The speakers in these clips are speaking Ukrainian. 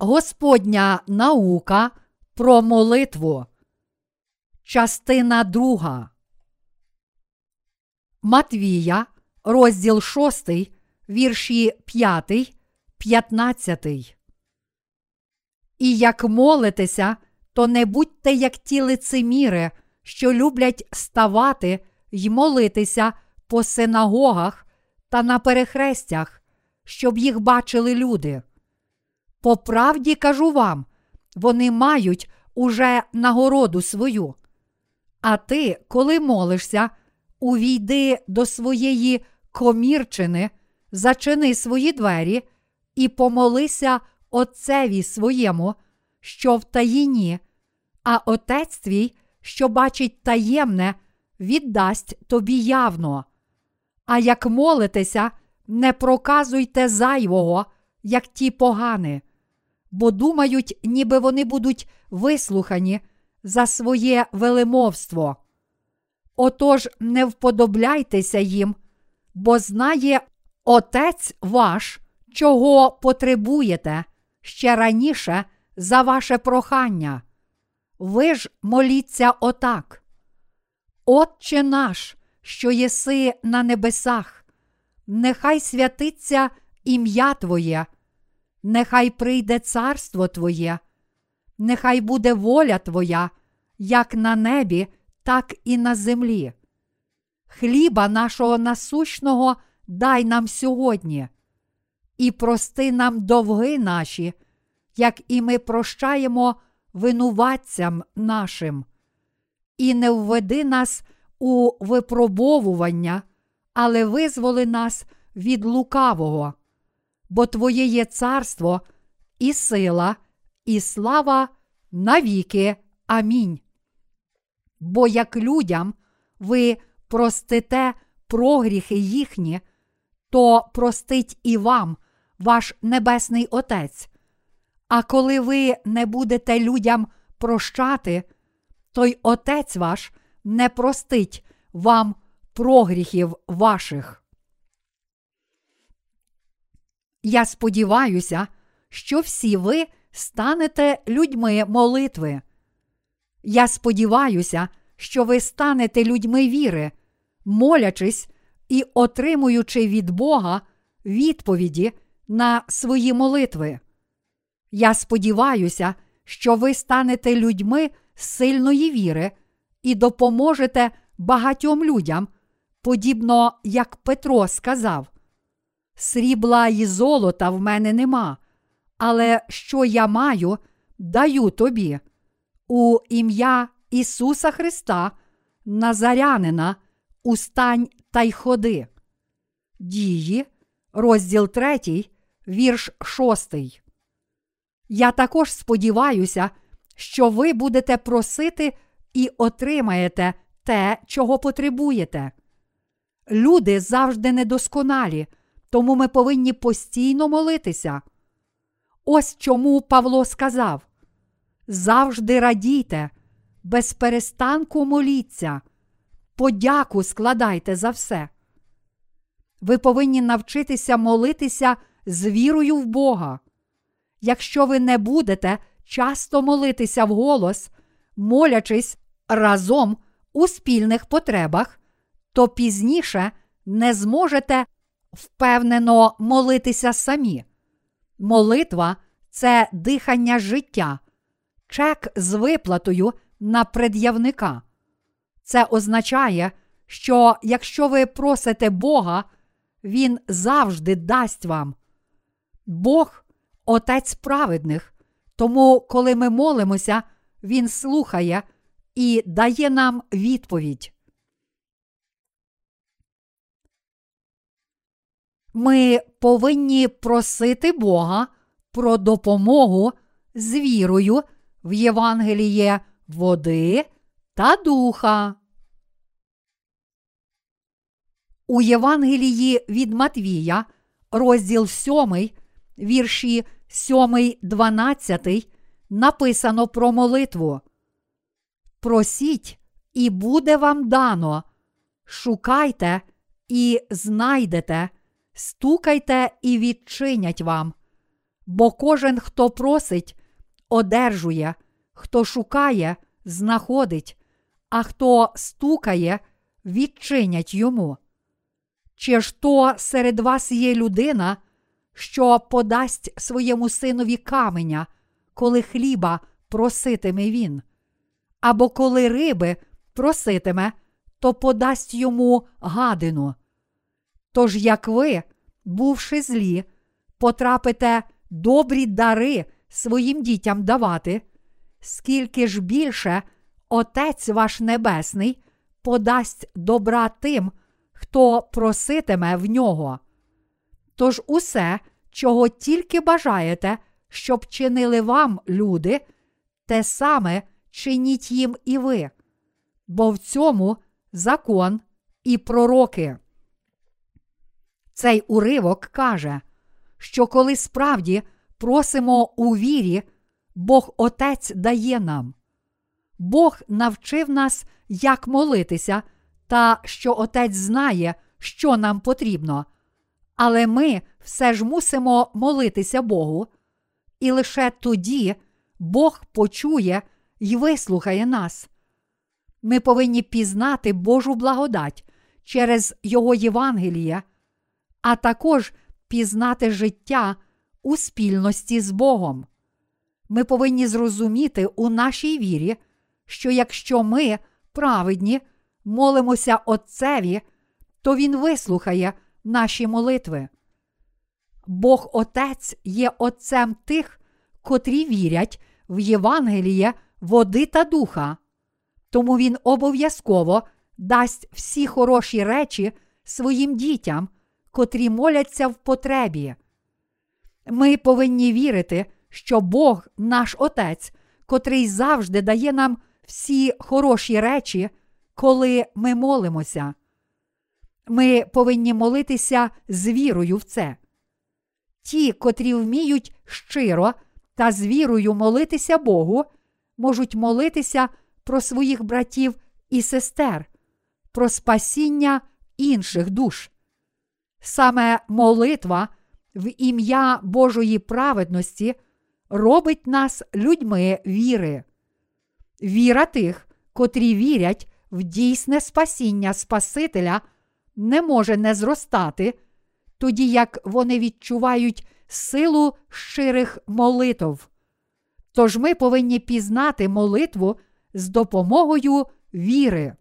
Господня наука про молитву. Частина друга. Матвія, розділ 6, вірші 5, 15. І як молитеся, то не будьте як ті лицеміри, що люблять ставати й молитися по синагогах та на перехрестях, щоб їх бачили люди. По правді кажу вам, вони мають уже нагороду свою. А ти, коли молишся, увійди до своєї комірчини, зачини свої двері і помолися Отцеві своєму, що в таїні, а Отець твій, що бачить таємне, віддасть тобі явно. А як молитеся, не проказуйте зайвого, як ті погани, бо думають, ніби вони будуть вислухані за своє велемовство. Отож, не вподобляйтеся їм, бо знає Отець ваш, чого потребуєте ще раніше за ваше прохання. Ви ж моліться отак. Отче наш, що єси на небесах, нехай святиться ім'я Твоє, нехай прийде царство Твоє, нехай буде воля Твоя, як на небі, так і на землі. Хліба нашого насущного дай нам сьогодні, і прости нам довги наші, як і ми прощаємо винуватцям нашим, і не введи нас у випробовування, але визволи нас від лукавого, бо Твоє є царство, і сила, і слава навіки. Амінь. Бо як людям ви простите прогріхи їхні, то простить і вам ваш Небесний Отець. А коли ви не будете людям прощати, то й Отець ваш не простить вам прогріхів ваших. Я сподіваюся, що всі ви станете людьми молитви. Я сподіваюся, що ви станете людьми віри, молячись і отримуючи від Бога відповіді на свої молитви. Я сподіваюся, що ви станете людьми сильної віри і допоможете багатьом людям, подібно як Петро сказав: Срібла і золота в мене нема, але що я маю, даю тобі. У ім'я Ісуса Христа, Назарянина, устань та й ходи. Дії, розділ 3, вірш 6. Я також сподіваюся, що ви будете просити і отримаєте те, чого потребуєте. Люди завжди недосконалі, тому ми повинні постійно молитися. Ось чому Павло сказав: завжди радійте, без перестанку моліться, подяку складайте за все. Ви повинні навчитися молитися з вірою в Бога. Якщо ви не будете часто молитися вголос, молячись разом у спільних потребах, то пізніше не зможете впевнено молитися самі. Молитва це дихання життя, чек з виплатою на пред'явника. Це означає, що якщо ви просите Бога, Він завжди дасть вам. Бог Отець праведних, тому, коли ми молимося, Він слухає і дає нам відповідь. Ми повинні просити Бога про допомогу з вірою в Євангеліє води та духа. У Євангелії від Матвія, розділ 7, вірші 7, 12, написано про молитву. Просіть, і буде вам дано. Шукайте і знайдете, стукайте і відчинять вам. Бо кожен, хто просить, одержує, хто шукає, знаходить, а хто стукає, відчинять йому. Чи ж то серед вас є людина, що подасть своєму синові каменя, коли хліба проситиме він, або коли риби проситиме, то подасть йому гадину. Тож, як ви, бувши злі, потрапите добрі дари своїм дітям давати, скільки ж більше Отець ваш Небесний подасть добра тим, хто проситиме в нього. Тож усе, чого тільки бажаєте, щоб чинили вам люди, те саме чиніть їм і ви, бо в цьому закон і пророки. Цей уривок каже, що коли справді просимо у вірі, Бог Отець дає нам. Бог навчив нас, як молитися, та що Отець знає, що нам потрібно. Але ми все ж мусимо молитися Богу, і лише тоді Бог почує і вислухає нас. Ми повинні пізнати Божу благодать через Його Євангеліє, а також пізнати життя у спільності з Богом. Ми повинні зрозуміти у нашій вірі, що якщо ми праведні, молимося Отцеві, то Він вислухає наші молитви. Бог Отець є Отцем тих, котрі вірять в Євангеліє води та духа, тому Він обов'язково дасть всі хороші речі своїм дітям, котрі моляться в потребі. Ми повинні вірити, що Бог, наш Отець, котрий завжди дає нам всі хороші речі, коли ми молимося. Ми повинні молитися з вірою в це. Ті, котрі вміють щиро та з вірою молитися Богу, можуть молитися про своїх братів і сестер, про спасіння інших душ. Саме молитва в ім'я Божої праведності робить нас людьми віри. Віра тих, котрі вірять в дійсне спасіння Спасителя, не може не зростати, тоді як вони відчувають силу щирих молитв. Тож ми повинні пізнати молитву з допомогою віри.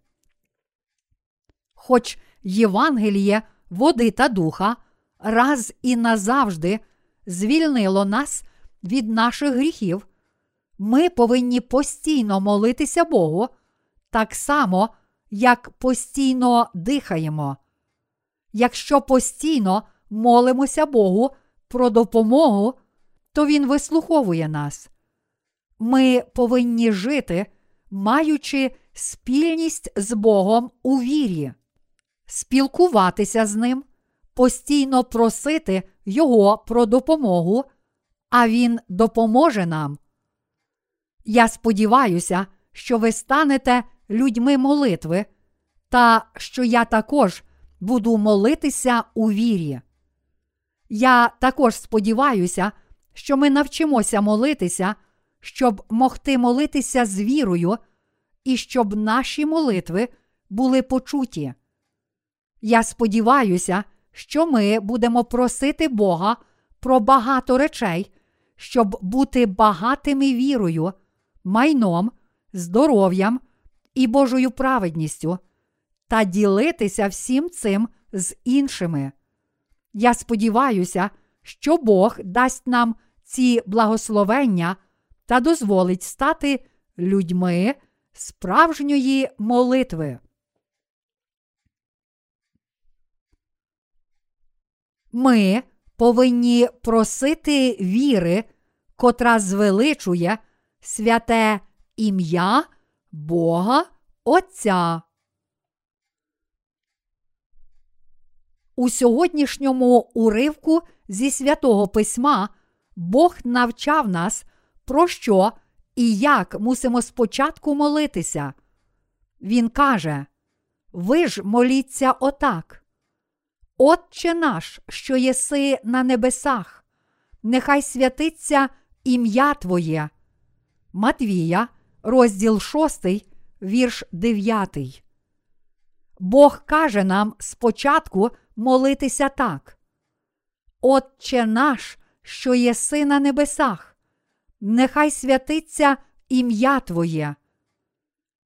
Хоч Євангеліє води та духа раз і назавжди звільнило нас від наших гріхів, ми повинні постійно молитися Богу, так само, як постійно дихаємо. Якщо постійно молимося Богу про допомогу, то Він вислуховує нас. Ми повинні жити, маючи спільність з Богом у вірі, спілкуватися з Ним, постійно просити Його про допомогу, а Він допоможе нам. Я сподіваюся, що ви станете людьми молитви, та що я також буду молитися у вірі. Я також сподіваюся, що ми навчимося молитися, щоб могти молитися з вірою, і щоб наші молитви були почуті. Я сподіваюся, що ми будемо просити Бога про багато речей, щоб бути багатими вірою, майном, здоров'ям і Божою праведністю, та ділитися всім цим з іншими. Я сподіваюся, що Бог дасть нам ці благословення та дозволить стати людьми справжньої молитви. Ми повинні просити віри, котра звеличує святе ім'я Бога Отця. У сьогоднішньому уривку зі святого письма Бог навчав нас, про що і як мусимо спочатку молитися. Він каже: Ви ж моліться отак. Отче наш, що єси на небесах, нехай святиться ім'я Твоє. Матвія, розділ 6, вірш 9. Бог каже нам спочатку молитися так. Отче наш, що єси на небесах, нехай святиться ім'я Твоє.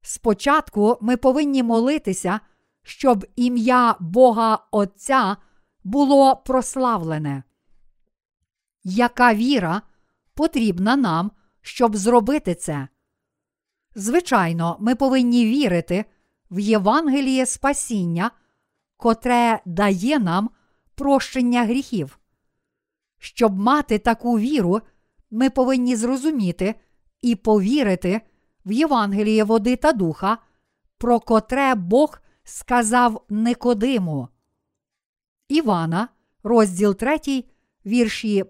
Спочатку ми повинні молитися, щоб ім'я Бога Отця було прославлене. Яка віра потрібна нам, щоб зробити це? Звичайно, ми повинні вірити в Євангеліє спасіння, котре дає нам прощення гріхів. Щоб мати таку віру, ми повинні зрозуміти і повірити в Євангеліє води та духа, про котре Бог сказав Никодиму. Івана, розділ 3, вірші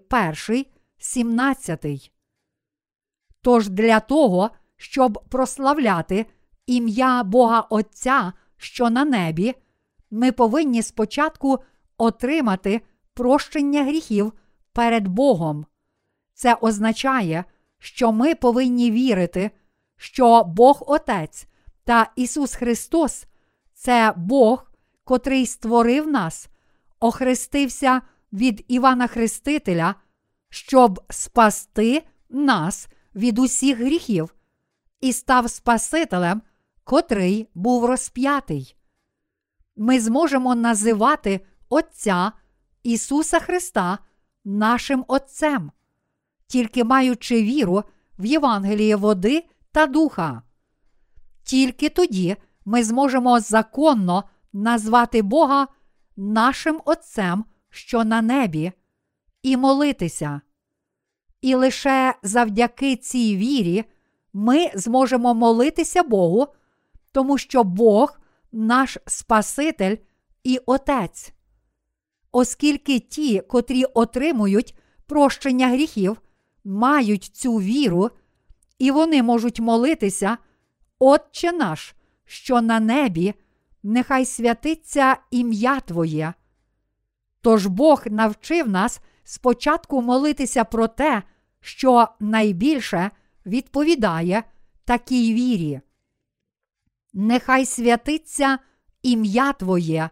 1, 17. Тож для того, щоб прославляти ім'я Бога Отця, що на небі, ми повинні спочатку отримати прощення гріхів перед Богом. Це означає, що ми повинні вірити, що Бог Отець та Ісус Христос це Бог, котрий створив нас, охрестився від Івана Хрестителя, щоб спасти нас від усіх гріхів, і став Спасителем, котрий був розп'ятий. Ми зможемо називати Отця Ісуса Христа нашим Отцем, тільки маючи віру в Євангеліє води та духа. Тільки тоді ми зможемо законно назвати Бога нашим Отцем, що на небі, і молитися. І лише завдяки цій вірі ми зможемо молитися Богу, тому що Бог наш Спаситель і Отець. Оскільки ті, котрі отримують прощення гріхів, мають цю віру, і вони можуть молитися, Отче наш, що на небі, нехай святиться ім'я Твоє. Тож Бог навчив нас спочатку молитися про те, що найбільше відповідає такій вірі. Нехай святиться ім'я Твоє,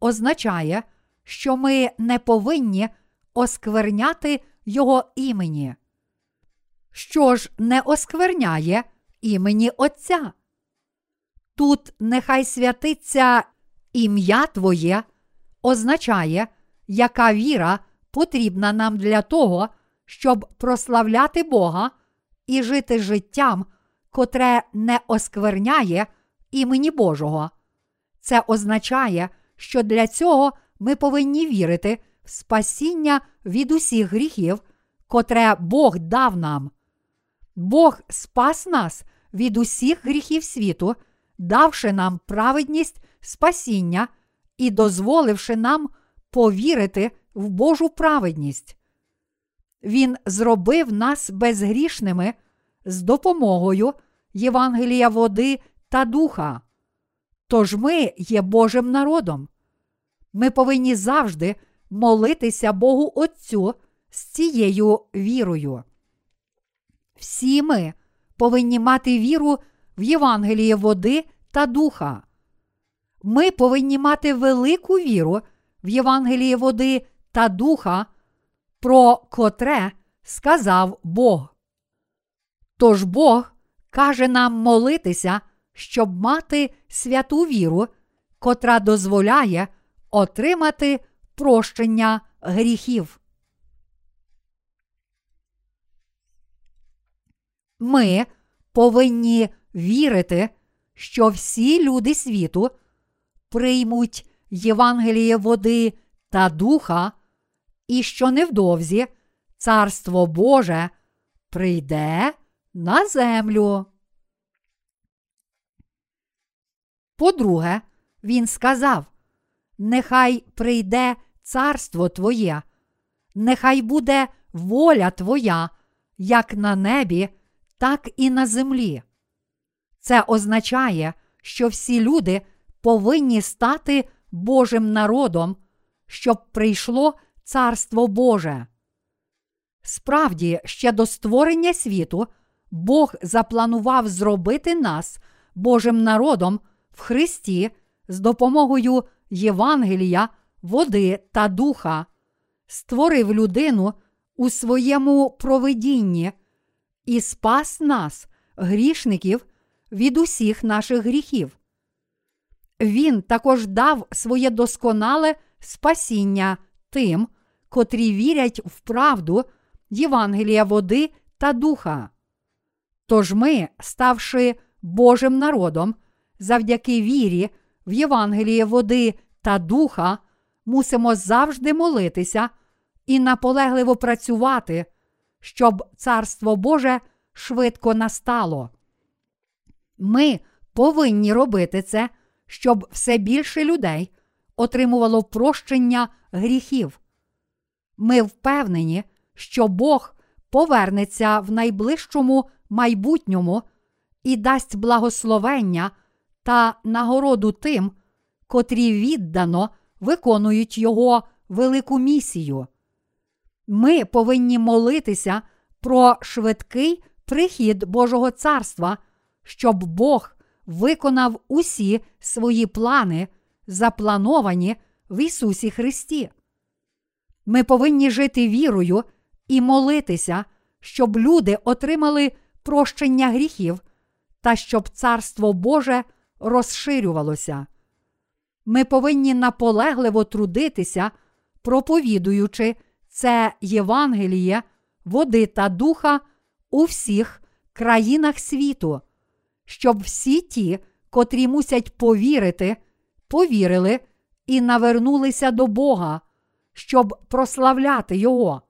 означає, що ми не повинні оскверняти Його імені. Що ж не оскверняє імені Отця? Тут нехай святиться ім'я Твоє, означає, яка віра потрібна нам для того, щоб прославляти Бога і жити життям, котре не оскверняє імені Божого. Це означає, що для цього ми повинні вірити в спасіння від усіх гріхів, котре Бог дав нам. Бог спас нас від усіх гріхів світу, давши нам праведність спасіння і дозволивши нам повірити в Божу праведність. Він зробив нас безгрішними з допомогою Євангелія води та духа. Тож ми є Божим народом. Ми повинні завжди молитися Богу Отцю з цією вірою. Всі ми повинні мати віру в Євангеліє води та духа. Ми повинні мати велику віру в Євангеліє води та духа, про котре сказав Бог. Тож Бог каже нам молитися, щоб мати святу віру, котра дозволяє отримати прощення гріхів. Ми повинні вірити, що всі люди світу приймуть Євангеліє води та духа, і що невдовзі Царство Боже прийде на землю. По-друге, він сказав: Нехай прийде царство Твоє, нехай буде воля Твоя, як на небі, так і на землі. Це означає, що всі люди повинні стати Божим народом, щоб прийшло Царство Боже. Справді, ще до створення світу Бог запланував зробити нас Божим народом в Христі з допомогою Євангелія, води та духа, створив людину у своєму провидінні і спас нас, грішників, від усіх наших гріхів. Він також дав своє досконале спасіння тим, котрі вірять в правду Євангелія води та духа. Тож ми, ставши Божим народом, завдяки вірі в Євангеліє води та духа, мусимо завжди молитися і наполегливо працювати, щоб Царство Боже швидко настало. Ми повинні робити це, щоб все більше людей отримувало прощення гріхів. Ми впевнені, що Бог повернеться в найближчому майбутньому і дасть благословення та нагороду тим, котрі віддано виконують Його велику місію. Ми повинні молитися про швидкий прихід Божого царства, щоб Бог виконав усі свої плани, заплановані в Ісусі Христі. Ми повинні жити вірою і молитися, щоб люди отримали прощення гріхів та щоб Царство Боже розширювалося. Ми повинні наполегливо трудитися, проповідуючи це Євангеліє, води та духа у всіх країнах світу, щоб всі ті, котрі мусять повірити, повірили і навернулися до Бога, щоб прославляти Його.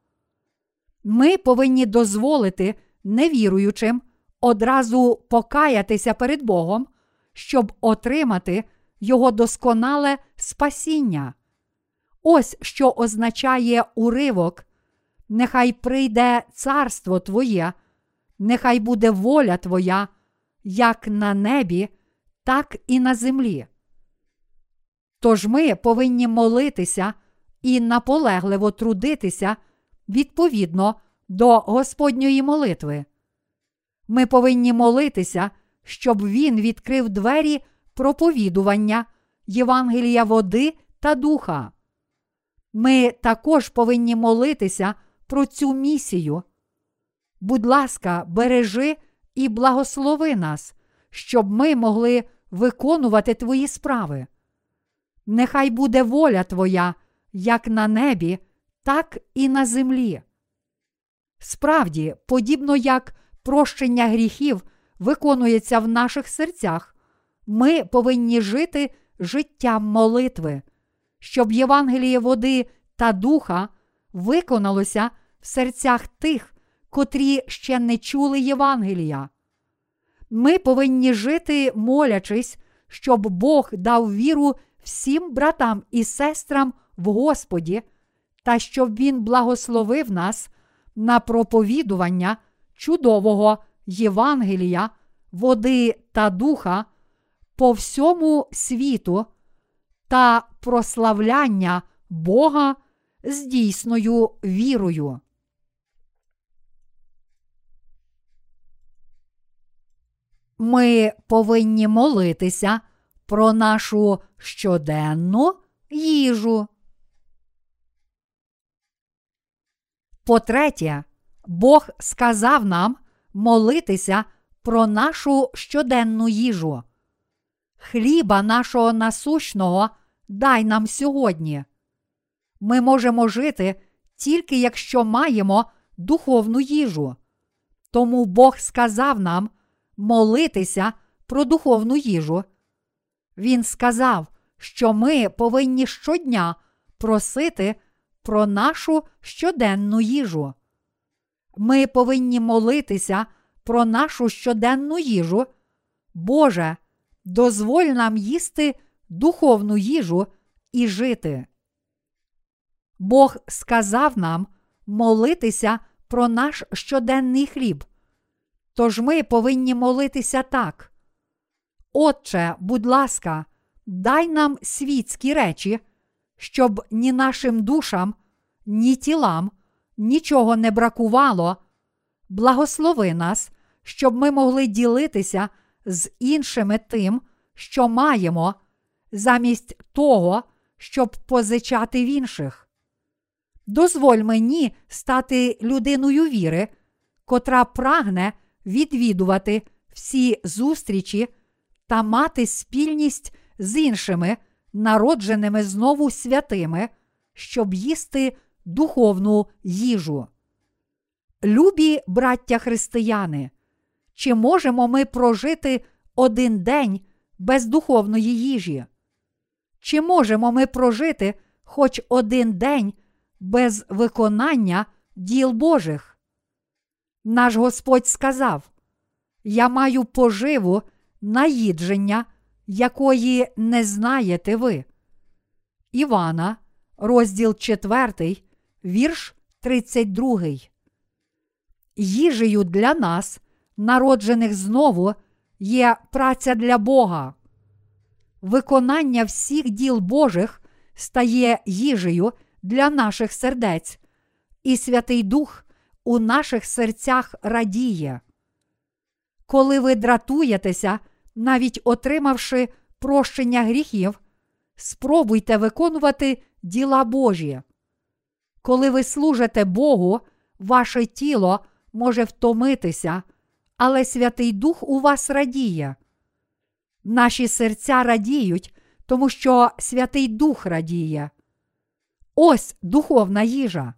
Ми повинні дозволити невіруючим одразу покаятися перед Богом, щоб отримати Його досконале спасіння. Ось що означає уривок. Нехай прийде царство Твоє, нехай буде воля Твоя, як на небі, так і на землі. Тож ми повинні молитися і наполегливо трудитися відповідно до Господньої молитви. Ми повинні молитися, щоб Він відкрив двері проповідування Євангелія води та духа. Ми також повинні молитися про цю місію. Будь ласка, бережи і благослови нас, щоб ми могли виконувати твої справи. Нехай буде воля Твоя як на небі, так і на землі. Справді, подібно як прощення гріхів виконується в наших серцях, ми повинні жити життям молитви, щоб Євангеліє води та духа виконалося в серцях тих, котрі ще не чули Євангелія. Ми повинні жити, молячись, щоб Бог дав віру всім братам і сестрам в Господі, та щоб Він благословив нас на проповідування чудового Євангелія, води та духа по всьому світу та прославляння Бога з дійсною вірою. Ми повинні молитися про нашу щоденну їжу. По-третє, Бог сказав нам молитися про нашу щоденну їжу. Хліба нашого насущного дай нам сьогодні. Ми можемо жити тільки якщо маємо духовну їжу. Тому Бог сказав нам молитися про духовну їжу. Він сказав, що ми повинні щодня просити про нашу щоденну їжу. Ми повинні молитися про нашу щоденну їжу. Боже, дозволь нам їсти духовну їжу і жити. Бог сказав нам молитися про наш щоденний хліб. Тож ми повинні молитися так. Отче, будь ласка, дай нам світські речі, щоб ні нашим душам, ні тілам нічого не бракувало, благослови нас, щоб ми могли ділитися з іншими тим, що маємо, замість того, щоб позичати в інших. Дозволь мені стати людиною віри, котра прагне відвідувати всі зустрічі та мати спільність з іншими, народженими знову святими, щоб їсти духовну їжу. Любі браття християни, чи можемо ми прожити один день без духовної їжі? Чи можемо ми прожити хоч один день без виконання діл Божих? Наш Господь сказав: Я маю поживу наїдження, якої не знаєте ви. Івана, розділ 4, вірш 32. Їжею для нас, народжених знову, є праця для Бога. Виконання всіх діл Божих стає їжею для наших сердець, і Святий Дух у наших серцях радіє. Коли ви дратуєтеся, навіть отримавши прощення гріхів, спробуйте виконувати діла Божі. Коли ви служите Богу, ваше тіло може втомитися, але Святий Дух у вас радіє. Наші серця радіють, тому що Святий Дух радіє. Ось духовна їжа.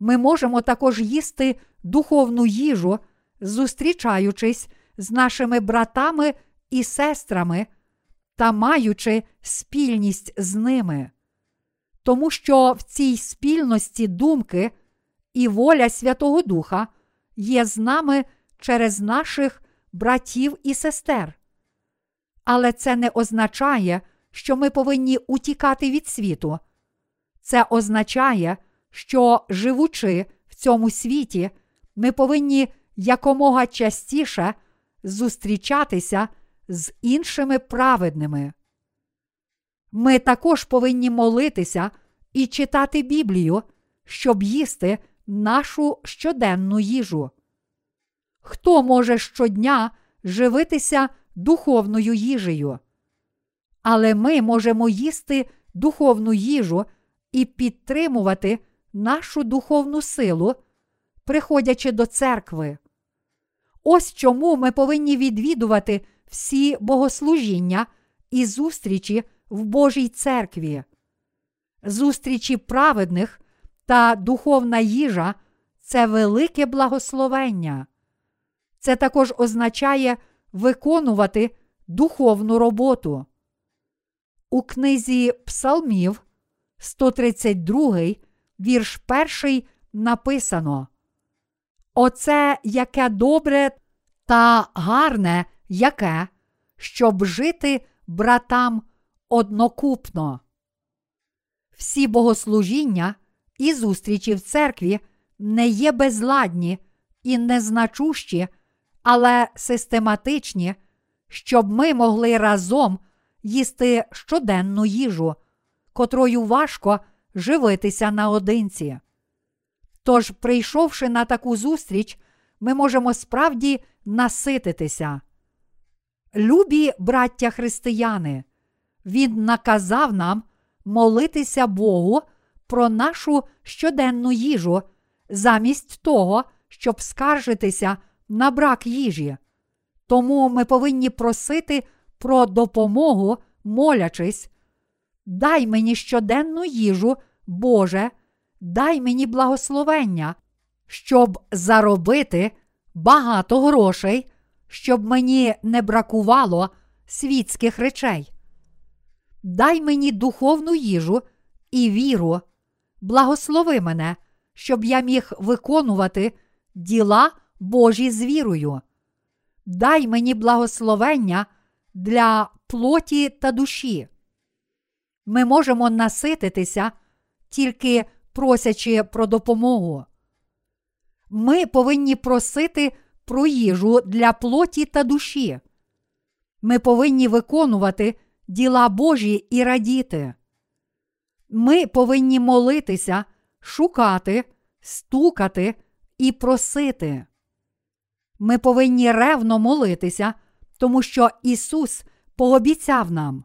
Ми можемо також їсти духовну їжу, зустрічаючись з нашими братами і сестрами та маючи спільність з ними. Тому що в цій спільності думки і воля Святого Духа є з нами через наших братів і сестер. Але це не означає, що ми повинні утікати від світу. Це означає, що, живучи в цьому світі, ми повинні якомога частіше зустрічатися з іншими праведними. Ми також повинні молитися і читати Біблію, щоб їсти нашу щоденну їжу. Хто може щодня живитися духовною їжею? Але ми можемо їсти духовну їжу і підтримувати нашу духовну силу, приходячи до церкви. Ось чому ми повинні відвідувати всі богослужіння і зустрічі в Божій церкві. Зустрічі праведних та духовна їжа це велике благословення. Це також означає виконувати духовну роботу. У книзі Псалмів, 132, вірш 1 написано: Оце яке добре та гарне яке, щоб жити братам однокупно. Всі богослужіння і зустрічі в церкві не є безладні і незначущі, але систематичні, щоб ми могли разом їсти щоденну їжу, котрою важко живитися наодинці. Тож, прийшовши на таку зустріч, ми можемо справді насититися. Любі браття християни, Він наказав нам молитися Богу про нашу щоденну їжу, замість того, щоб скаржитися на брак їжі. Тому ми повинні просити про допомогу, молячись. Дай мені щоденну їжу, Боже, дай мені благословення, щоб заробити багато грошей, щоб мені не бракувало світських речей. Дай мені духовну їжу і віру, благослови мене, щоб я міг виконувати діла Божі з вірою. Дай мені благословення для плоті та душі. Ми можемо насититися, тільки просячи про допомогу. Ми повинні просити про їжу для плоті та душі. Ми повинні виконувати діла Божі і радіти. Ми повинні молитися, шукати, стукати і просити. Ми повинні ревно молитися, тому що Ісус пообіцяв нам.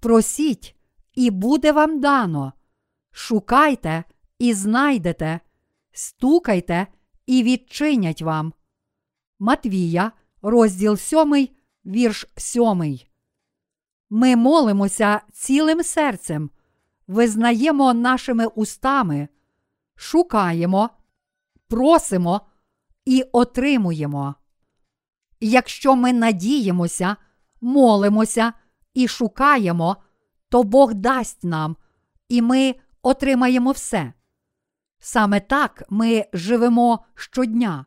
Просіть, і буде вам дано. Шукайте і знайдете, стукайте і відчинять вам. Матвія, розділ 7, вірш 7. Ми молимося цілим серцем, визнаємо нашими устами, шукаємо, просимо і отримуємо. Якщо ми надіємося, молимося і шукаємо, то Бог дасть нам, і ми отримаємо все. Саме так ми живемо щодня.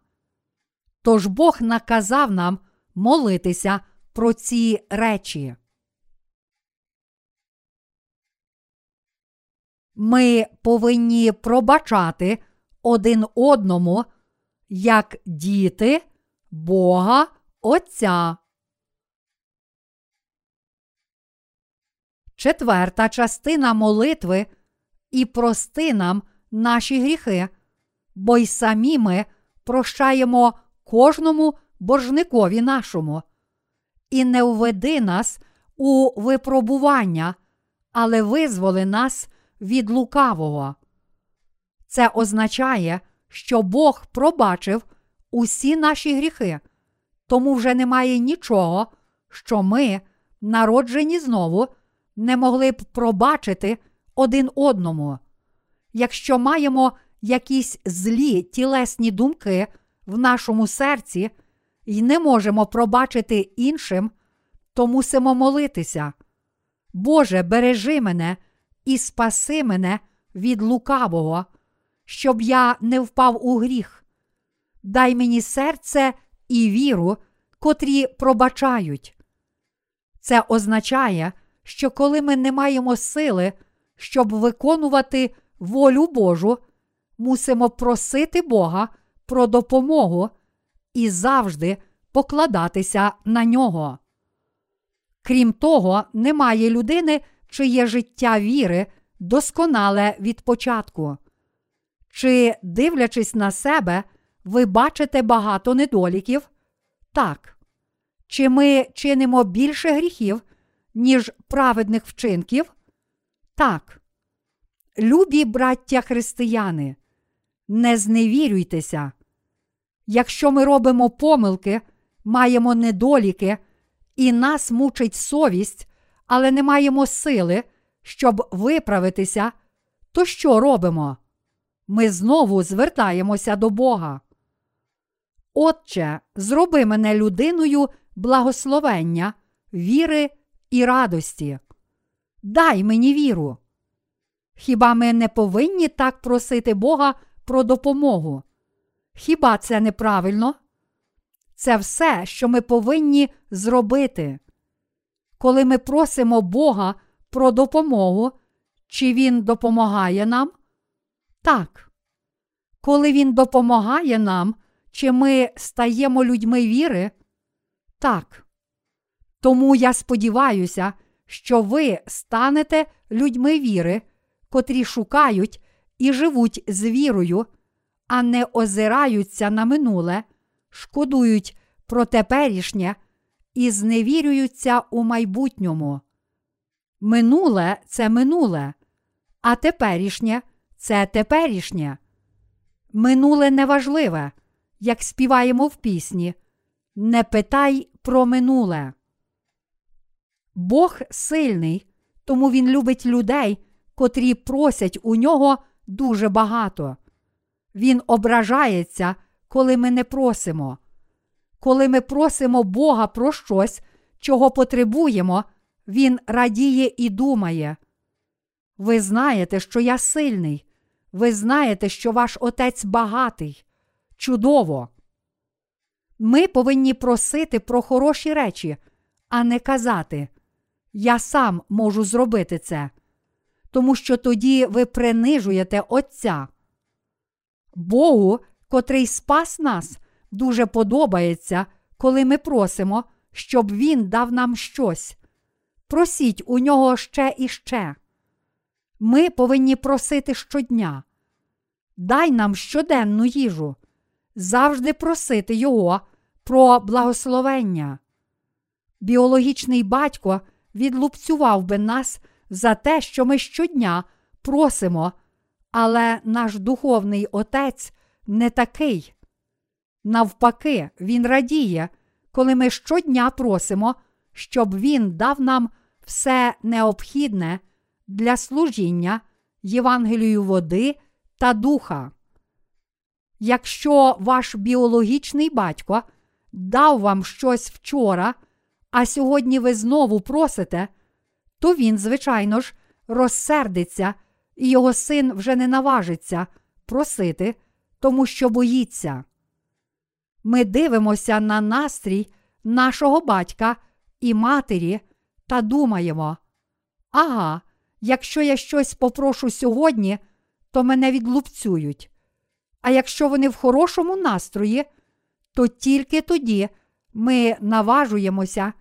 Тож Бог наказав нам молитися про ці речі. Ми повинні пробачати один одному як діти Бога Отця. Четверта частина молитви. І прости нам наші гріхи, бо й самі ми прощаємо кожному боржникові нашому, і не введи нас у випробування, але визволи нас від лукавого. Це означає, що Бог пробачив усі наші гріхи, тому вже немає нічого, що ми, народжені знову, не могли б пробачити один одному. Якщо маємо якісь злі тілесні думки в нашому серці і не можемо пробачити іншим, то мусимо молитися. Боже, бережи мене і спаси мене від лукавого, щоб я не впав у гріх. Дай мені серце і віру, котрі пробачають. Це означає, що коли ми не маємо сили, щоб виконувати волю Божу, мусимо просити Бога про допомогу і завжди покладатися на нього. Крім того, немає людини, чиє життя віри досконале від початку. Чи, дивлячись на себе, ви бачите багато недоліків? Так. Чи ми чинимо більше гріхів, ніж праведних вчинків? Так. Любі браття християни, не зневірюйтеся. Якщо ми робимо помилки, маємо недоліки, і нас мучить совість, але не маємо сили, щоб виправитися, то що робимо? Ми знову звертаємося до Бога. Отче, зроби мене людиною благословення, віри і радості. Дай мені віру. Хіба ми не повинні так просити Бога про допомогу? Хіба це неправильно? Це все, що ми повинні зробити. Коли ми просимо Бога про допомогу, чи Він допомагає нам? Так. Коли Він допомагає нам, чи ми стаємо людьми віри? Так. Тому я сподіваюся, що ви станете людьми віри, котрі шукають і живуть з вірою, а не озираються на минуле, шкодують про теперішнє і зневірюються у майбутньому. Минуле це минуле, а теперішнє це теперішнє. Минуле неважливе, як співаємо в пісні. Не питай про минуле. Бог сильний, тому Він любить людей, котрі просять у нього дуже багато. Він ображається, коли ми не просимо. Коли ми просимо Бога про щось, чого потребуємо, Він радіє і думає. Ви знаєте, що я сильний. Ви знаєте, що ваш отець багатий. Чудово. Ми повинні просити про хороші речі, а не казати Я сам можу зробити це. Тому що тоді ви принижуєте Отця. Богу, котрий спас нас, дуже подобається, коли ми просимо, щоб Він дав нам щось. Просіть у нього ще і ще. Ми повинні просити щодня. дай нам щоденну їжу, завжди просити Його про благословення. Біологічний батько відлупцював би нас за те, що ми щодня просимо, але наш духовний отець не такий. Навпаки, він радіє, коли ми щодня просимо, щоб він дав нам все необхідне для служіння Євангелію води та духа. Якщо ваш біологічний батько дав вам щось вчора, а сьогодні ви знову просите, то він, звичайно ж, розсердиться, і його син вже не наважиться просити, тому що боїться. Ми дивимося на настрій нашого батька і матері та думаємо: ага, якщо я щось попрошу сьогодні, то мене відлупцюють. А якщо вони в хорошому настрої, то тільки тоді ми наважуємося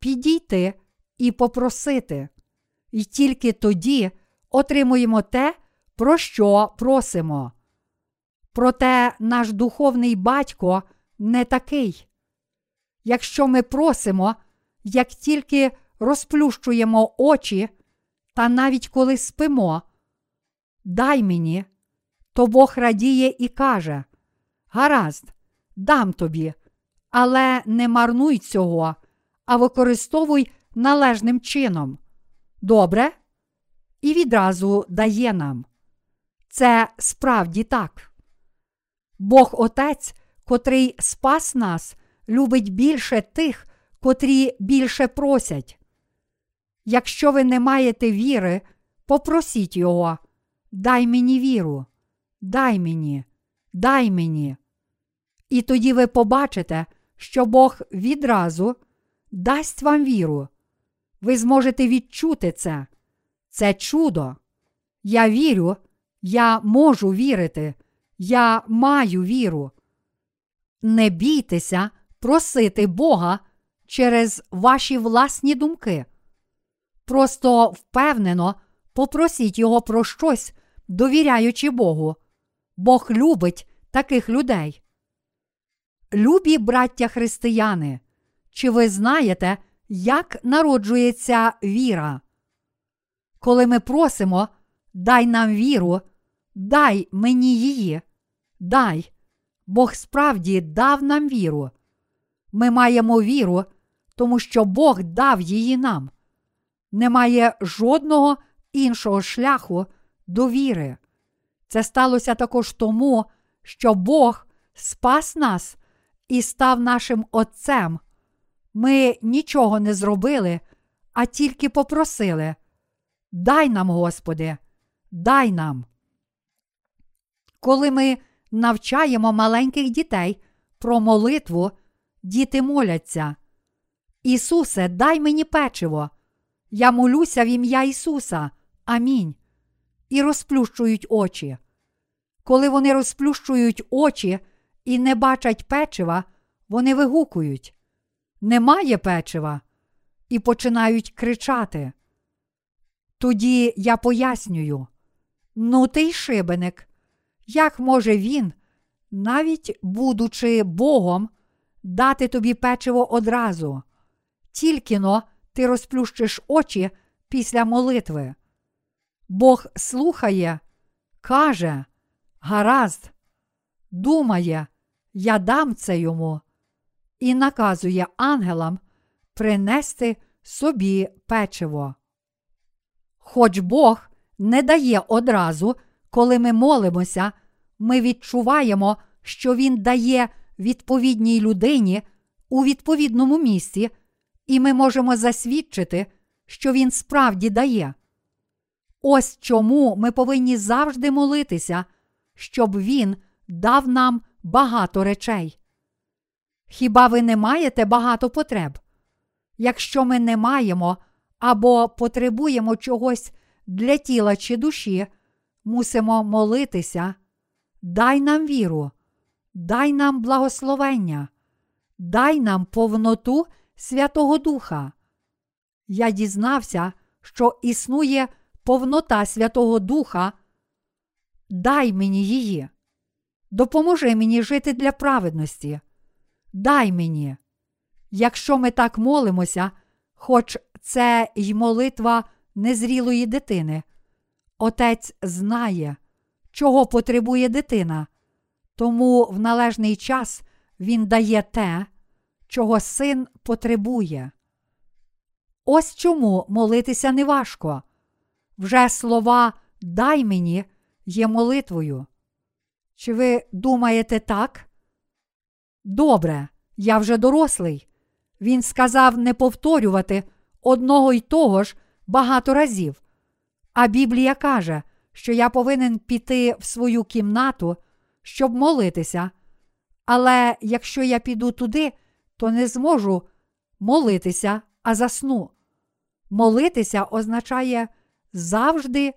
підійти і попросити, і тільки тоді отримуємо те, про що просимо. Проте наш духовний батько не такий. Якщо ми просимо, як тільки розплющуємо очі, та навіть коли спимо, дай мені, то Бог радіє і каже: Гаразд, дам тобі, але не марнуй цього, а використовуй належним чином. Добре? І відразу дає нам. Це справді так. Бог Отець, котрий спас нас, любить більше тих, котрі більше просять. Якщо ви не маєте віри, попросіть Його, дай мені віру, дай мені, дай мені. І тоді ви побачите, що Бог відразу дасть вам віру. Ви зможете відчути це. Це чудо. Я вірю, я можу вірити, я маю віру. Не бійтеся просити Бога через ваші власні думки. Просто впевнено попросіть Його про щось, довіряючи Богу. Бог любить таких людей. Любі браття християни, чи ви знаєте, як народжується віра? Коли ми просимо, дай нам віру, дай мені її, дай, Бог справді дав нам віру. Ми маємо віру, тому що Бог дав її нам. Немає жодного іншого шляху до віри. Це сталося також тому, що Бог спас нас і став нашим Отцем. Ми нічого не зробили, а тільки попросили. Дай нам, Господи, дай нам. Коли ми навчаємо маленьких дітей про молитву, діти моляться. Ісусе, дай мені печиво. Я молюся в ім'я Ісуса. Амінь. І розплющують очі. Коли вони розплющують очі і не бачать печива, вони вигукують Немає печива, і починають кричати. Тоді я пояснюю ну ти й шибеник, як може він, навіть будучи Богом, дати тобі печиво одразу, тільки но ти розплющиш очі після молитви. Бог слухає, каже, гаразд, думає, я дам це йому, і наказує ангелам принести собі печиво. Хоч Бог не дає одразу, коли ми молимося, ми відчуваємо, що Він дає відповідній людині у відповідному місці, і ми можемо засвідчити, що Він справді дає. Ось чому ми повинні завжди молитися, щоб Він дав нам багато речей. Хіба ви не маєте багато потреб? Якщо ми не маємо або потребуємо чогось для тіла чи душі, мусимо молитися, дай нам віру, дай нам благословення, дай нам повноту Святого Духа. Я дізнався, що існує повнота Святого Духа, дай мені її. Допоможи мені жити для праведності. Дай мені. Якщо ми так молимося, хоч це й молитва незрілої дитини, отець знає, чого потребує дитина, тому в належний час він дає те, чого син потребує. Ось чому молитися не важко. Вже слова дай мені є молитвою. Чи ви думаєте так? Добре, я вже дорослий. Він сказав не повторювати одного й того ж багато разів. А Біблія каже, що я повинен піти в свою кімнату, щоб молитися. Але якщо я піду туди, то не зможу молитися, а засну. Молитися означає завжди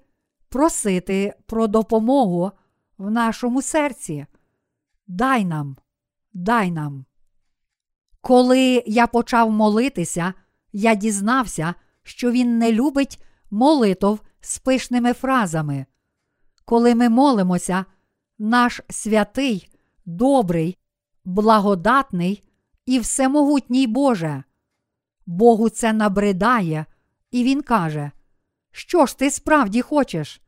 просити про допомогу в нашому серці. Дай нам, дай нам. Коли я почав молитися, я дізнався, що він не любить молитов з пишними фразами. Коли ми молимося, наш святий, добрий, благодатний і всемогутній Боже. Богу це набридає, і Він каже, що ж ти справді хочеш?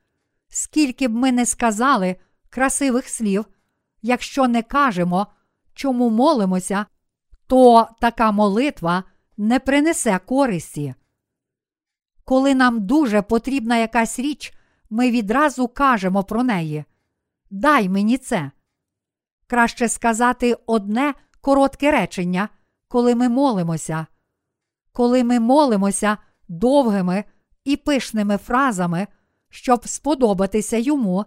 Скільки б ми не сказали красивих слів, якщо не кажемо, чому молимося, то така молитва не принесе користі. Коли нам дуже потрібна якась річ, ми відразу кажемо про неї. Дай мені це. Краще сказати одне коротке речення, коли ми молимося. Коли ми молимося довгими і пишними фразами, щоб сподобатися йому,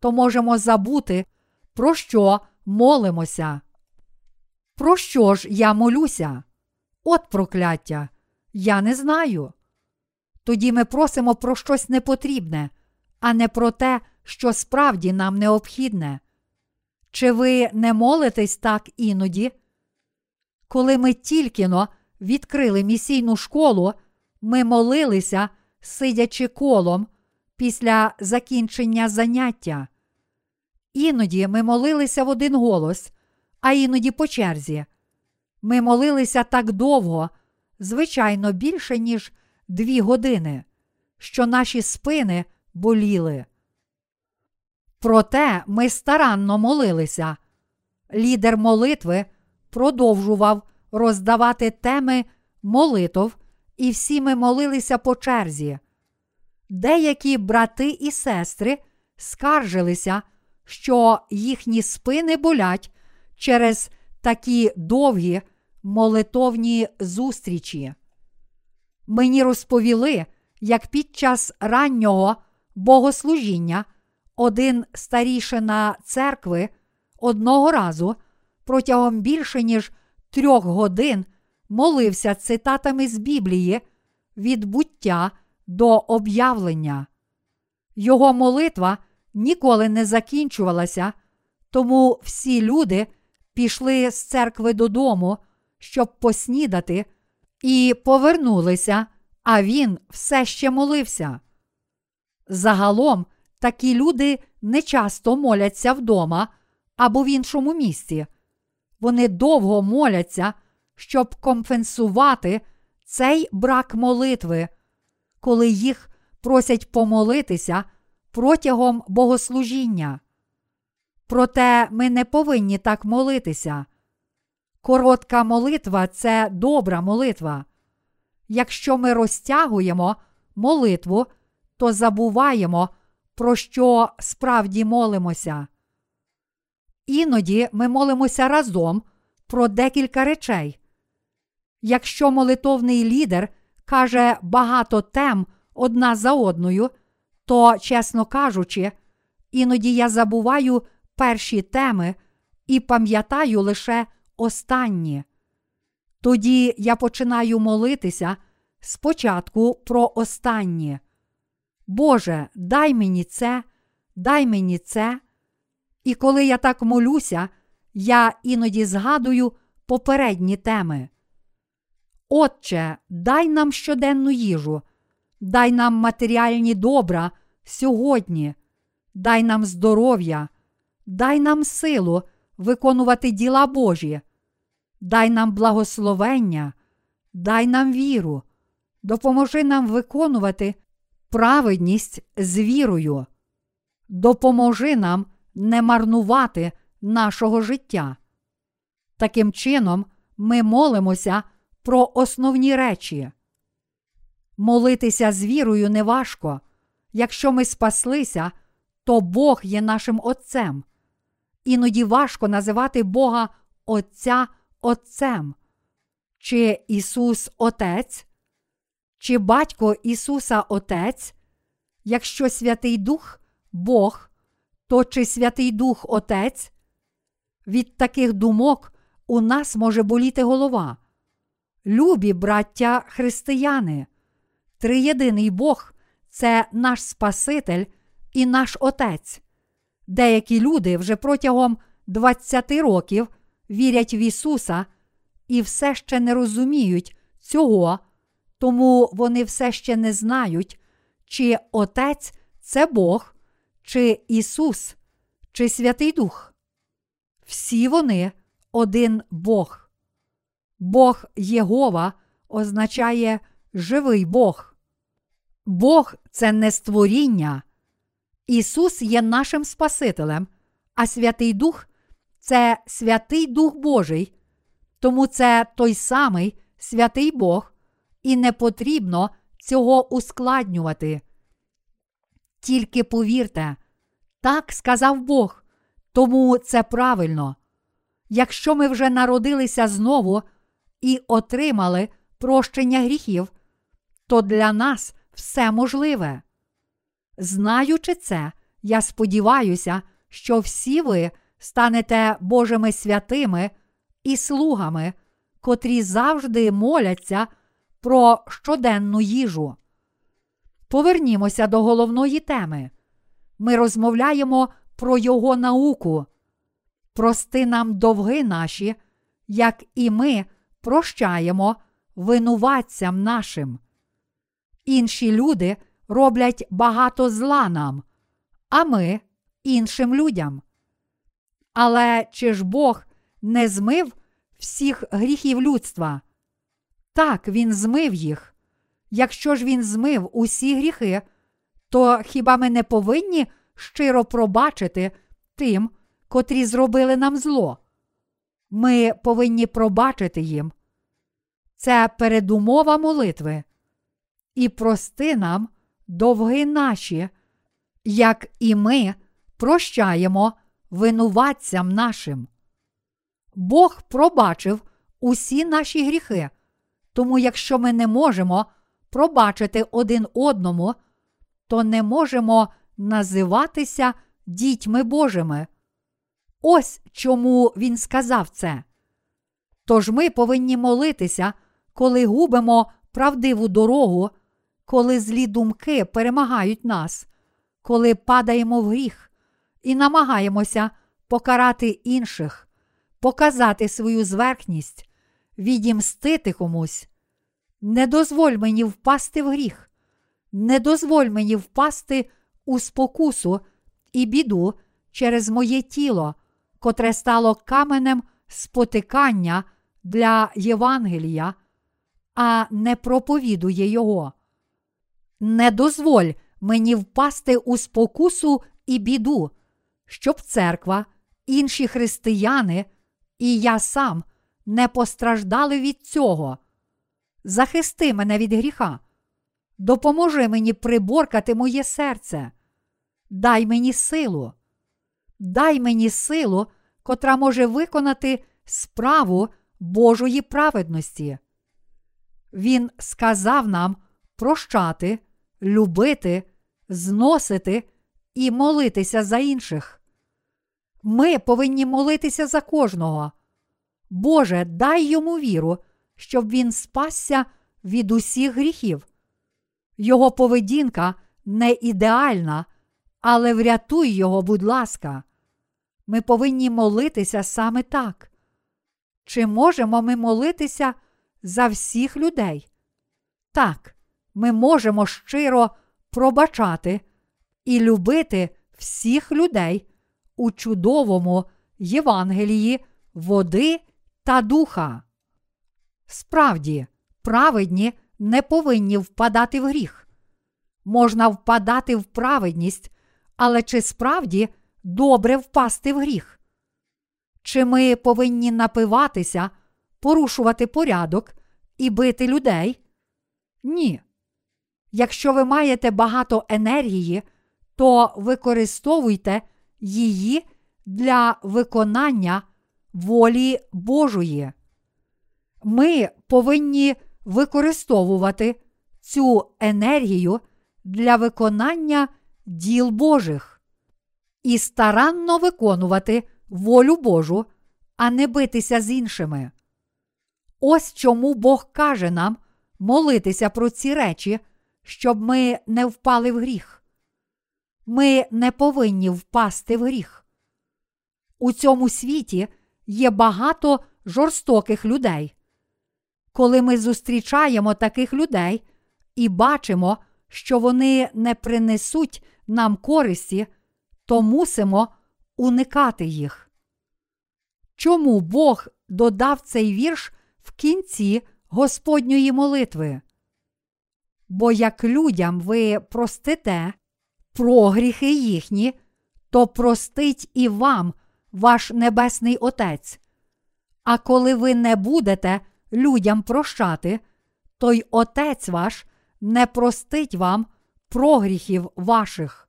то можемо забути, про що молимося. Про що ж я молюся? От прокляття, я не знаю. Тоді ми просимо про щось непотрібне, а не про те, що справді нам необхідне. Чи ви не молитесь так іноді? Коли ми тільки но відкрили місійну школу, ми молилися, сидячи колом після закінчення заняття. Іноді ми молилися в один голос, а іноді по черзі. Ми молилися так довго, звичайно, більше, ніж дві години, що наші спини боліли. Проте ми старанно молилися. Лідер молитви продовжував роздавати теми молитов, і всі ми молилися по черзі. Деякі брати і сестри скаржилися, що їхні спини болять через такі довгі молитовні зустрічі. Мені розповіли, як під час раннього богослужіння один старішина церкви одного разу протягом більше ніж трьох годин молився цитатами з Біблії від буття до об'явлення. Його молитва ніколи не закінчувалася, тому всі люди пішли з церкви додому, щоб поснідати, і повернулися, а він все ще молився. Загалом такі люди не часто моляться вдома або в іншому місці. Вони довго моляться, щоб компенсувати цей брак молитви, коли їх просять помолитися протягом богослужіння. Проте ми не повинні так молитися. Коротка молитва це добра молитва. Якщо ми розтягуємо молитву, то забуваємо, про що справді молимося. Іноді ми молимося разом про декілька речей. Якщо молитовний лідер каже багато тем одна за одною, то, чесно кажучи, іноді я забуваю перші теми і пам'ятаю лише останні. Тоді я починаю молитися спочатку про останнє. Боже, дай мені це, дай мені це. І коли я так молюся, я іноді згадую попередні теми. Отче, дай нам щоденну їжу, дай нам матеріальні добра сьогодні, дай нам здоров'я, дай нам силу виконувати діла Божі, дай нам благословення, дай нам віру, допоможи нам виконувати праведність з вірою, допоможи нам не марнувати нашого життя. Таким чином, ми молимося про основні речі. Молитися з вірою неважко. Якщо ми спаслися, то Бог є нашим Отцем. Іноді важко називати Бога Отця Отцем. Чи Ісус Отець, чи Батько Ісуса Отець, якщо Святий Дух Бог, то чи Святий Дух Отець? Від таких думок у нас може боліти голова. Любі, браття християни, триєдиний Бог це наш Спаситель і наш Отець. Деякі люди вже протягом 20 років вірять в Ісуса і все ще не розуміють цього, тому вони все ще не знають, чи Отець це Бог, чи Ісус, чи Святий Дух. Всі вони один Бог. Бог Єгова означає живий Бог. Бог це не створіння. Ісус є нашим Спасителем, а Святий Дух це Святий Дух Божий, тому це той самий святий Бог, і не потрібно цього ускладнювати. Тільки повірте, так сказав Бог, тому це правильно. Якщо ми вже народилися знову і отримали прощення гріхів, то для нас все можливе. Знаючи це, я сподіваюся, що всі ви станете Божими святими і слугами, котрі завжди моляться про щоденну їжу. Повернімося до головної теми. Ми розмовляємо про його науку. Прости нам довги наші, як і ми прощаємо винуватцям нашим. Інші люди роблять багато зла нам, а ми іншим людям. Але чи ж Бог не змив всіх гріхів людства? Так, він змив їх. Якщо ж він змив усі гріхи, то хіба ми не повинні щиро пробачити тим, котрі зробили нам зло? Ми повинні пробачити їм. Це передумова молитви. І прости нам довги наші, як і ми прощаємо винуватцям нашим. Бог пробачив усі наші гріхи, тому якщо ми не можемо пробачити один одному, то не можемо називатися дітьми Божими. Ось чому він сказав це. Тож ми повинні молитися, коли губимо правдиву дорогу, коли злі думки перемагають нас, коли падаємо в гріх і намагаємося покарати інших, показати свою зверхність, відімстити комусь. Не дозволь мені впасти в гріх, не дозволь мені впасти у спокусу і біду через моє тіло, котре стало каменем спотикання для Євангелія, а не проповідує його. Не дозволь мені впасти у спокусу і біду, щоб церква, інші християни і я сам не постраждали від цього. Захисти мене від гріха, допоможи мені приборкати моє серце, дай мені силу, дай мені силу, котра може виконати справу Божої праведності. Він сказав нам прощати, любити, зносити і молитися за інших. Ми повинні молитися за кожного. Боже, дай йому віру, щоб він спасся від усіх гріхів. Його поведінка не ідеальна, але врятуй його, будь ласка. Ми повинні молитися саме так. Чи можемо ми молитися за всіх людей? Так, ми можемо щиро пробачати і любити всіх людей у чудовому Євангелії води та духа. Справді, праведні не повинні впадати в гріх. Можна впадати в праведність, але чи справді добре впасти в гріх? Чи ми повинні напиватися, порушувати порядок і бити людей? Ні. Якщо ви маєте багато енергії, то використовуйте її для виконання волі Божої. Ми повинні використовувати цю енергію для виконання діл Божих і старанно виконувати волю Божу, а не битися з іншими. Ось чому Бог каже нам молитися про ці речі, щоб ми не впали в гріх. Ми не повинні впасти в гріх. У цьому світі є багато жорстоких людей. Коли ми зустрічаємо таких людей і бачимо, що вони не принесуть нам користі, то мусимо уникати їх. Чому Бог додав цей вірш в кінці Господньої молитви? Бо як людям ви простите прогріхи їхні, то простить і вам ваш Небесний Отець. А коли ви не будете людям прощати, то й Отець ваш не простить вам прогріхів ваших.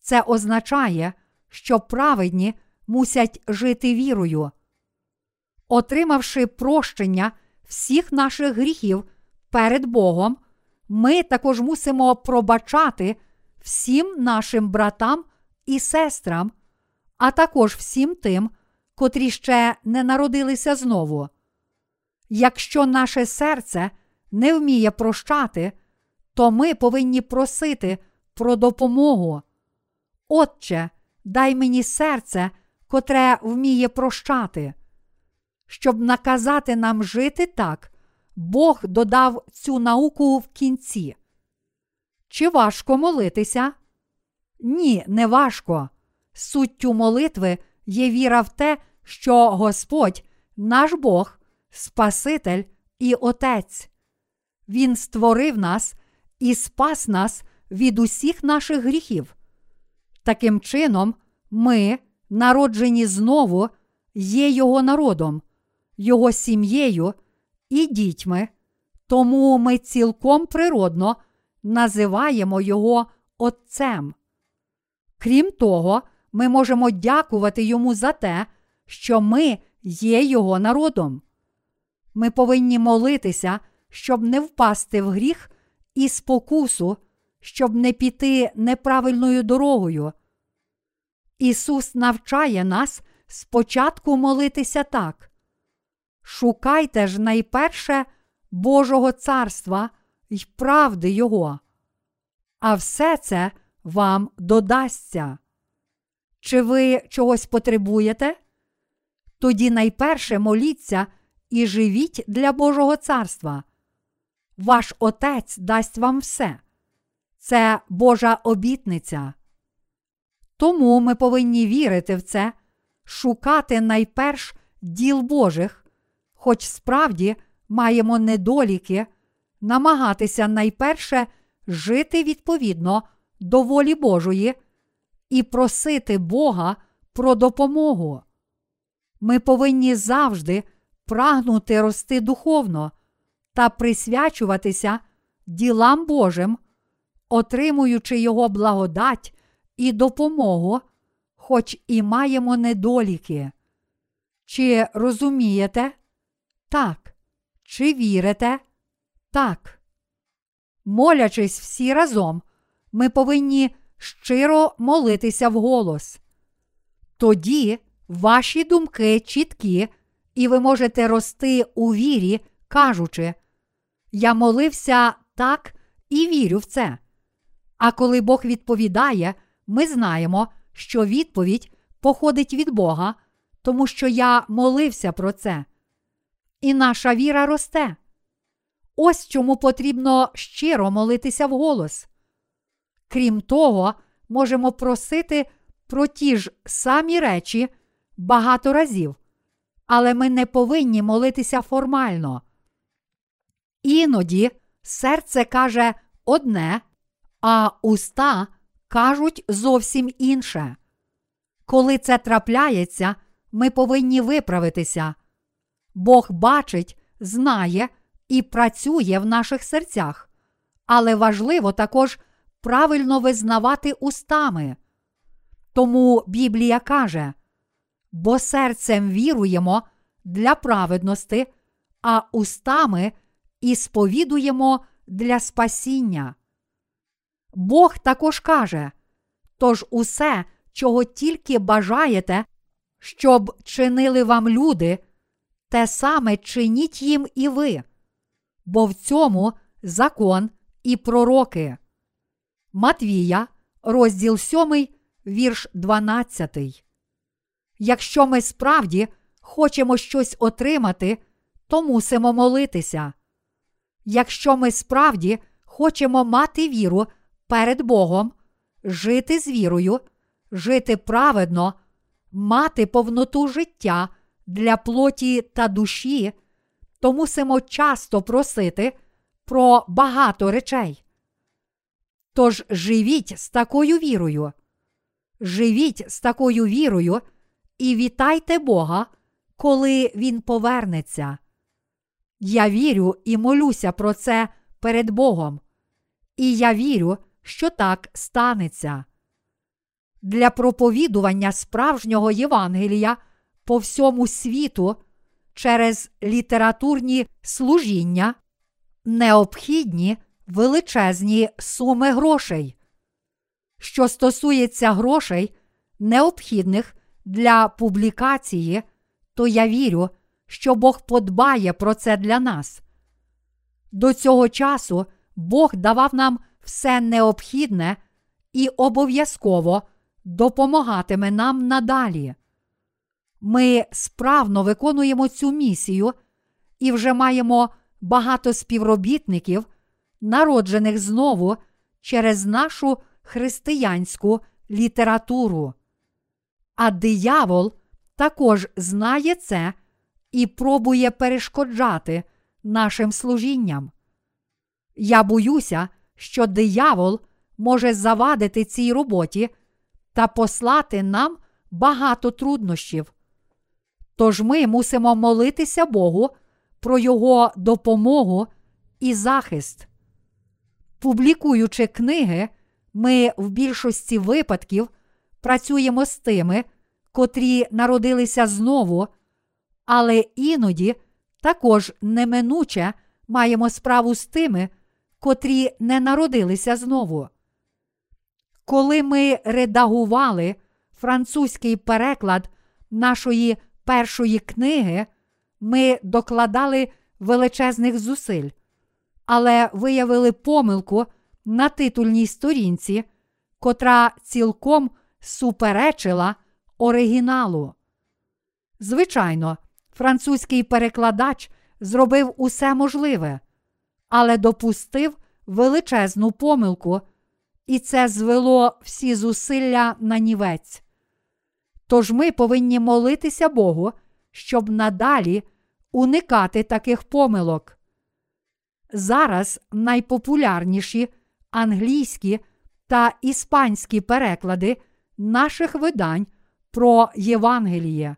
Це означає, що праведні мусять жити вірою. Отримавши прощення всіх наших гріхів перед Богом, ми також мусимо пробачати всім нашим братам і сестрам, а також всім тим, котрі ще не народилися знову. Якщо наше серце не вміє прощати, то ми повинні просити про допомогу. Отче, дай мені серце, котре вміє прощати. Щоб наказати нам жити так, Бог додав цю науку в кінці. Чи важко молитися? Ні, не важко. Суттю молитви є віра в те, що Господь, наш Бог, Спаситель і Отець. Він створив нас і спас нас від усіх наших гріхів. Таким чином, ми, народжені знову, є Його народом, Його сім'єю і дітьми, тому ми цілком природно називаємо Його Отцем. Крім того, ми можемо дякувати Йому за те, що ми є Його народом. Ми повинні молитися, щоб не впасти в гріх і спокусу, щоб не піти неправильною дорогою. Ісус навчає нас спочатку молитися так. Шукайте ж найперше Божого царства й правди Його, а все це вам додасться. Чи ви чогось потребуєте? Тоді найперше моліться і живіть для Божого царства. Ваш Отець дасть вам все. Це Божа обітниця. Тому ми повинні вірити в це, шукати найперш діл Божих, хоч справді маємо недоліки, намагатися найперше жити відповідно до волі Божої і просити Бога про допомогу. Ми повинні завжди прагнути рости духовно та присвячуватися ділам Божим, отримуючи Його благодать і допомогу, хоч і маємо недоліки. Чи розумієте? Так. Чи вірите? Так. Молячись всі разом, ми повинні щиро молитися вголос. Тоді ваші думки чіткі, і ви можете рости у вірі, кажучи, я молився так і вірю в це. А коли Бог відповідає, ми знаємо, що відповідь походить від Бога, тому що я молився про це. І наша віра росте. Ось чому потрібно щиро молитися вголос. Крім того, можемо просити про ті ж самі речі багато разів, але ми не повинні молитися формально. Іноді серце каже одне, а уста кажуть зовсім інше. Коли це трапляється, ми повинні виправитися. Бог бачить, знає і працює в наших серцях, але важливо також правильно визнавати устами. Тому Біблія каже, бо серцем віруємо для праведності, а устами і сповідуємо для спасіння. Бог також каже: тож усе, чого тільки бажаєте, щоб чинили вам люди, те саме чиніть їм і ви, бо в цьому закон і пророки. Матвія, розділ 7, вірш 12. Якщо ми справді хочемо щось отримати, то мусимо молитися. Якщо ми справді хочемо мати віру перед Богом, жити з вірою, жити праведно, мати повноту життя для плоті та душі, то мусимо часто просити про багато речей. Тож живіть з такою вірою, живіть з такою вірою і вітайте Бога, коли Він повернеться. Я вірю і молюся про це перед Богом, і я вірю, що так станеться. Для проповідування справжнього Євангелія по всьому світу через літературні служіння необхідні величезні суми грошей. Що стосується грошей, необхідних для публікації, то я вірю, що Бог подбає про це для нас. До цього часу Бог давав нам все необхідне і обов'язково допомагатиме нам надалі. Ми справно виконуємо цю місію і вже маємо багато співробітників, народжених знову через нашу християнську літературу. А диявол також знає це і пробує перешкоджати нашим служінням. Я боюся, що диявол може завадити цій роботі та послати нам багато труднощів. Тож ми мусимо молитися Богу про Його допомогу і захист. Публікуючи книги, ми в більшості випадків працюємо з тими, котрі народилися знову, але іноді також неминуче маємо справу з тими, котрі не народилися знову. Коли ми редагували французький переклад нашої першої книги, ми докладали величезних зусиль, але виявили помилку на титульній сторінці, котра цілком суперечила оригіналу. Звичайно, французький перекладач зробив усе можливе, але допустив величезну помилку, і це звело всі зусилля на нівець. Тож ми повинні молитися Богу, щоб надалі уникати таких помилок. Зараз найпопулярніші англійські та іспанські переклади наших видань про Євангеліє.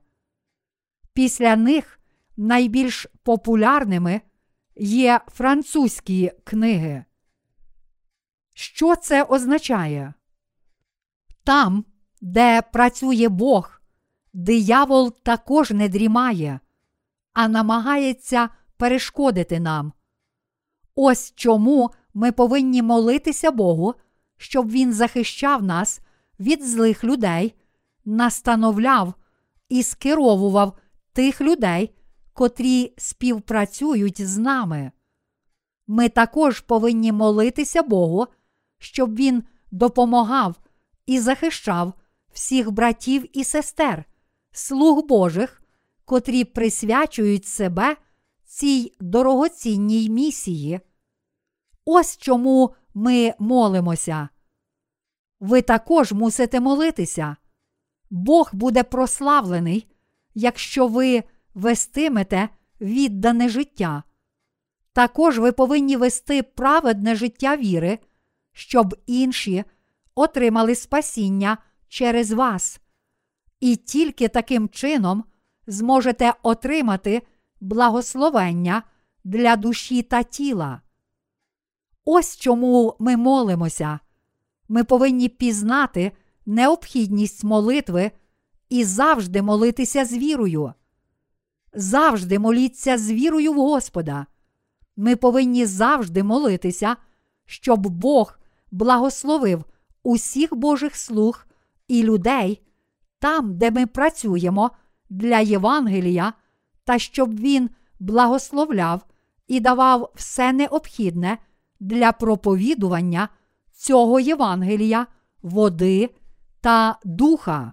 Після них найбільш популярними є французькі книги. Що це означає? Там, де працює Бог, диявол також не дрімає, а намагається перешкодити нам. Ось чому ми повинні молитися Богу, щоб Він захищав нас від злих людей, настановляв і скеровував тих людей, котрі співпрацюють з нами. Ми також повинні молитися Богу, щоб Він допомагав і захищав всіх братів і сестер, слуг Божих, котрі присвячують себе цій дорогоцінній місії. Ось чому ми молимося. ви також мусите молитися. Бог буде прославлений, якщо ви вестимете віддане життя. Також ви повинні вести праведне життя віри, щоб інші отримали спасіння через вас. І тільки таким чином зможете отримати благословення для душі та тіла. Ось чому ми молимося. Ми повинні пізнати необхідність молитви і завжди молитися з вірою. Завжди моліться з вірою в Господа. Ми повинні завжди молитися, щоб Бог благословив усіх Божих слуг і людей там, де ми працюємо для Євангелія, та щоб Він благословляв і давав все необхідне для проповідування цього Євангелія, води та духа.